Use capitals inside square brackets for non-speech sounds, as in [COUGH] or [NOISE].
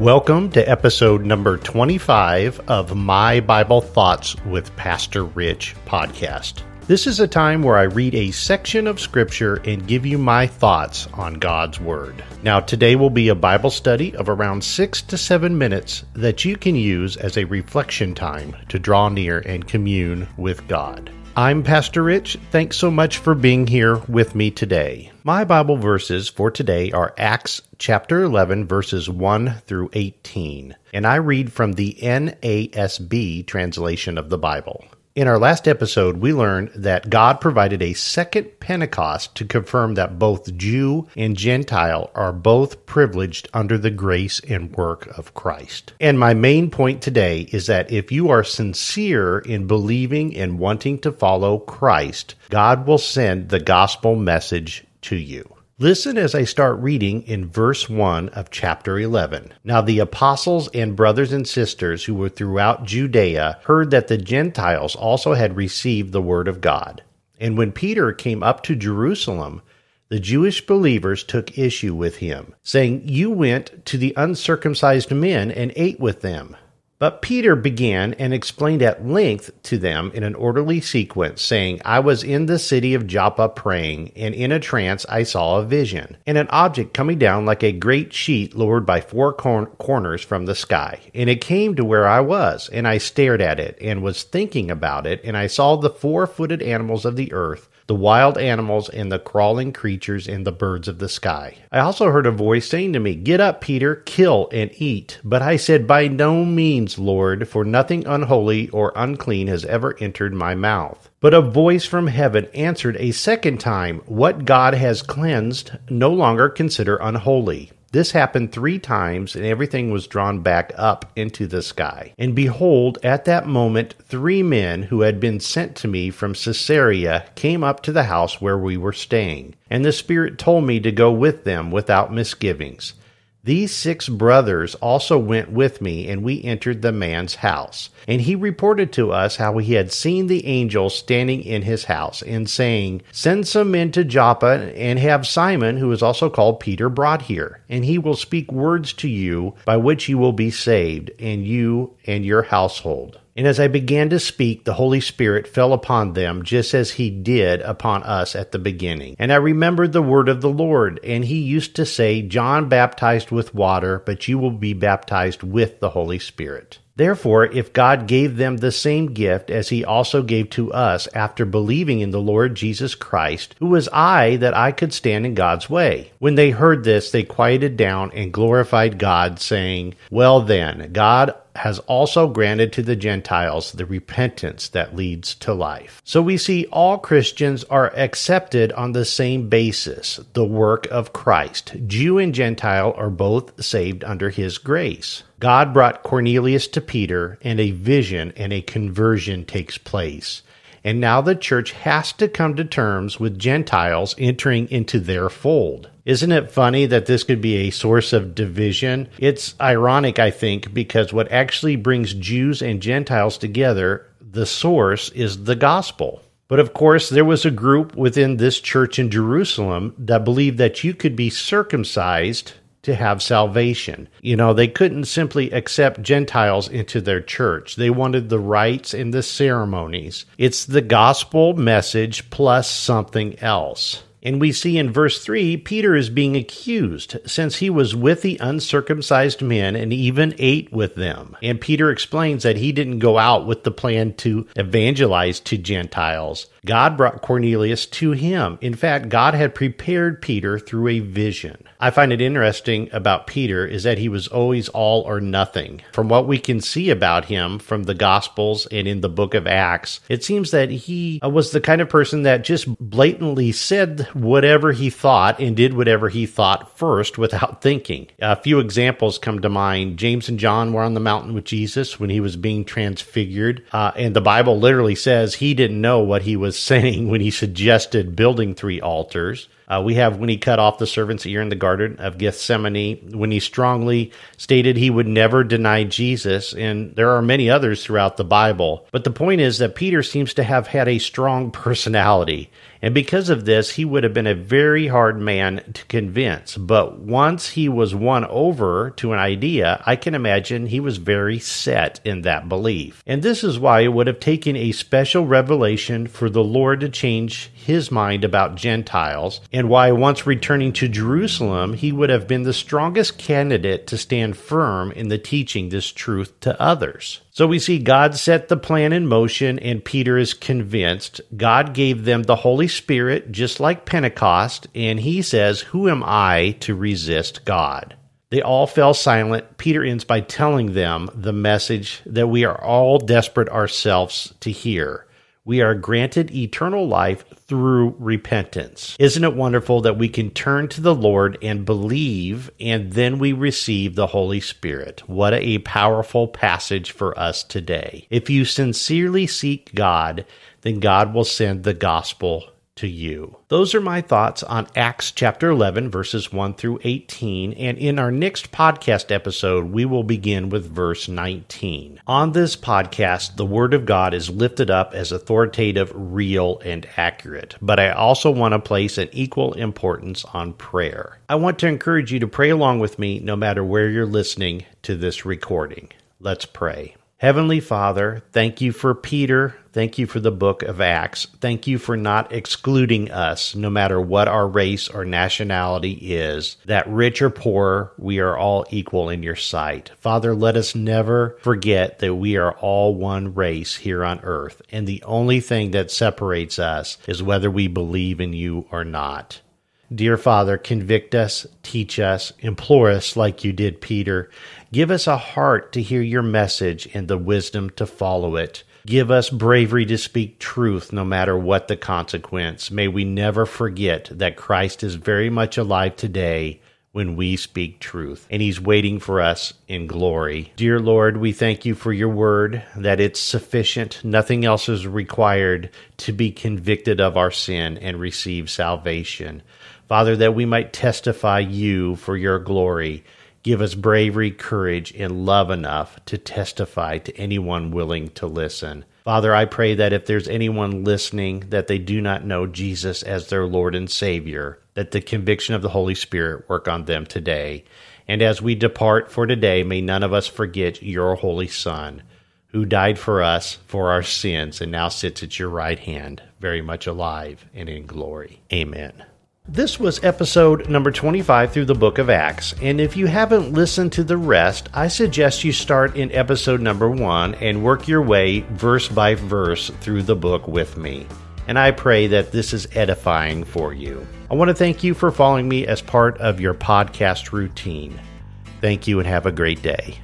Welcome to episode number 25 of My Bible Thoughts with Pastor Rich podcast. This is a time where I read a section of Scripture and give you my thoughts on God's Word. Now, today will be a Bible study of around six to seven minutes that you can use as a reflection time to draw near and commune with God. I'm Pastor Rich. Thanks so much for being here with me today. My Bible verses for today are Acts chapter 11, verses 1 through 18, and I read from the NASB translation of the Bible. In our last episode, we learned that God provided a second Pentecost to confirm that both Jew and Gentile are both privileged under the grace and work of Christ. And my main point today is that if you are sincere in believing and wanting to follow Christ, God will send the gospel message to you. Listen as I start reading in verse 1 of chapter 11. Now the apostles and brothers and sisters who were throughout Judea heard that the Gentiles also had received the word of God. And when Peter came up to Jerusalem, the Jewish believers took issue with him, saying, You went to the uncircumcised men and ate with them. But Peter began and explained at length to them in an orderly sequence, saying, I was in the city of Joppa praying, and in a trance I saw a vision, and an object coming down like a great sheet lowered by four cor- corners from the sky. And it came to where I was, and I stared at it, and was thinking about it, and I saw the four footed animals of the earth the wild animals and the crawling creatures and the birds of the sky. I also heard a voice saying to me, Get up, Peter, kill and eat. But I said, By no means, Lord, for nothing unholy or unclean has ever entered my mouth. But a voice from heaven answered a second time, What God has cleansed, no longer consider unholy. This happened three times, and everything was drawn back up into the sky. And behold, at that moment, three men who had been sent to me from Caesarea came up to the house where we were staying. And the Spirit told me to go with them without misgivings. These six brothers also went with me, and we entered the man's house. And he reported to us how he had seen the angel standing in his house, and saying, Send some men to Joppa, and have Simon, who is also called Peter, brought here, and he will speak words to you by which you will be saved, and you and your household. And as I began to speak, the Holy Spirit fell upon them just as he did upon us at the beginning. And I remembered the word of the Lord, and he used to say, John baptized with water, but you will be baptized with the Holy Spirit. Therefore, if God gave them the same gift as he also gave to us after believing in the Lord Jesus Christ, who was I that I could stand in God's way? When they heard this, they quieted down and glorified God, saying, Well then, God has also granted to the Gentiles the repentance that leads to life. So we see all Christians are accepted on the same basis, the work of Christ. Jew and Gentile are both saved under his grace. God brought Cornelius to Peter, and a vision and a conversion takes place. And now the church has to come to terms with Gentiles entering into their fold. Isn't it funny that this could be a source of division? It's ironic, I think, because what actually brings Jews and Gentiles together, the source, is the gospel. But of course, there was a group within this church in Jerusalem that believed that you could be circumcised to have salvation. You know, they couldn't simply accept Gentiles into their church. They wanted the rites and the ceremonies. It's the gospel message plus something else. And we see in verse 3, Peter is being accused since he was with the uncircumcised men and even ate with them. And Peter explains that he didn't go out with the plan to evangelize to Gentiles. God brought Cornelius to him. In fact, God had prepared Peter through a vision. I find it interesting about Peter is that he was always all or nothing. From what we can see about him from the Gospels and in the book of Acts, it seems that he was the kind of person that just blatantly said whatever he thought and did whatever he thought first without [LAUGHS] thinking. A few examples come to mind. James and John were on the mountain with Jesus when he was being transfigured, uh, and the Bible literally says he didn't know what he was [LAUGHS] saying when he suggested building three altars. Uh, we have when he cut off the servant's ear in the Garden of Gethsemane, when he strongly stated he would never deny Jesus, and there are many others throughout the Bible. But the point is that Peter seems to have had a strong [LAUGHS] personality, And because of this, he would have been a very hard man to convince. But once he was won over to an idea, I can imagine he was very set in that belief. And this is why it would have taken a special revelation for the Lord to change his mind about Gentiles, and why once returning to Jerusalem, he would have been the strongest candidate to stand firm in the teaching this truth to others. So we see God set the plan in motion, and Peter is convinced. God gave them the Holy Spirit, just like Pentecost, and he says, Who am I to resist God? They all fell silent. Peter ends by telling them the message that we are all desperate ourselves to hear we are granted eternal life through repentance. Isn't it wonderful that we can turn to the Lord and believe, and then we receive the Holy Spirit? What a powerful passage for us today. If you sincerely seek God, then God will send the gospel to you. Those are my thoughts on Acts chapter 11, verses 1 through 18. And in our next podcast episode, we will begin with verse 19. On this podcast, the Word of God is lifted up as authoritative, real, and accurate. But I also want to place an equal importance on prayer. I want to encourage you to pray along with me no matter where you're listening to this recording. Let's pray. Heavenly Father, thank you for Peter. Thank you for the book of Acts. Thank you for not excluding us, no matter what our race or nationality is, that rich or poor, we are all equal in your sight. Father, let us never forget that we are all one race here on earth, and the only thing that separates us is whether we believe in you or not. Dear Father, convict us, teach us, implore us like you did Peter. Give us a heart to hear your message and the wisdom to follow it. Give us bravery to speak truth no matter what the consequence. May we never forget that Christ is very much alive today when we speak truth, and He's waiting for us in glory. Dear Lord, we thank you for your word, that it's sufficient, nothing else is required to be convicted of our sin and receive salvation. Father, that we might testify you for your glory. Give us bravery, courage, and love enough to testify to anyone willing to listen. Father, I pray that if there's anyone listening that they do not know Jesus as their Lord and Savior, that the conviction of the Holy Spirit work on them today. And as we depart for today, may none of us forget your Holy Son, who died for us for our sins and now sits at your right hand, very much alive and in glory. Amen. This was episode number 25 through the book of Acts, and if you haven't listened to the rest, I suggest you start in episode number 1 and work your way verse by verse through the book with me. And I pray that this is edifying for you. I want to thank you for following me as part of your podcast routine. Thank you and have a great day.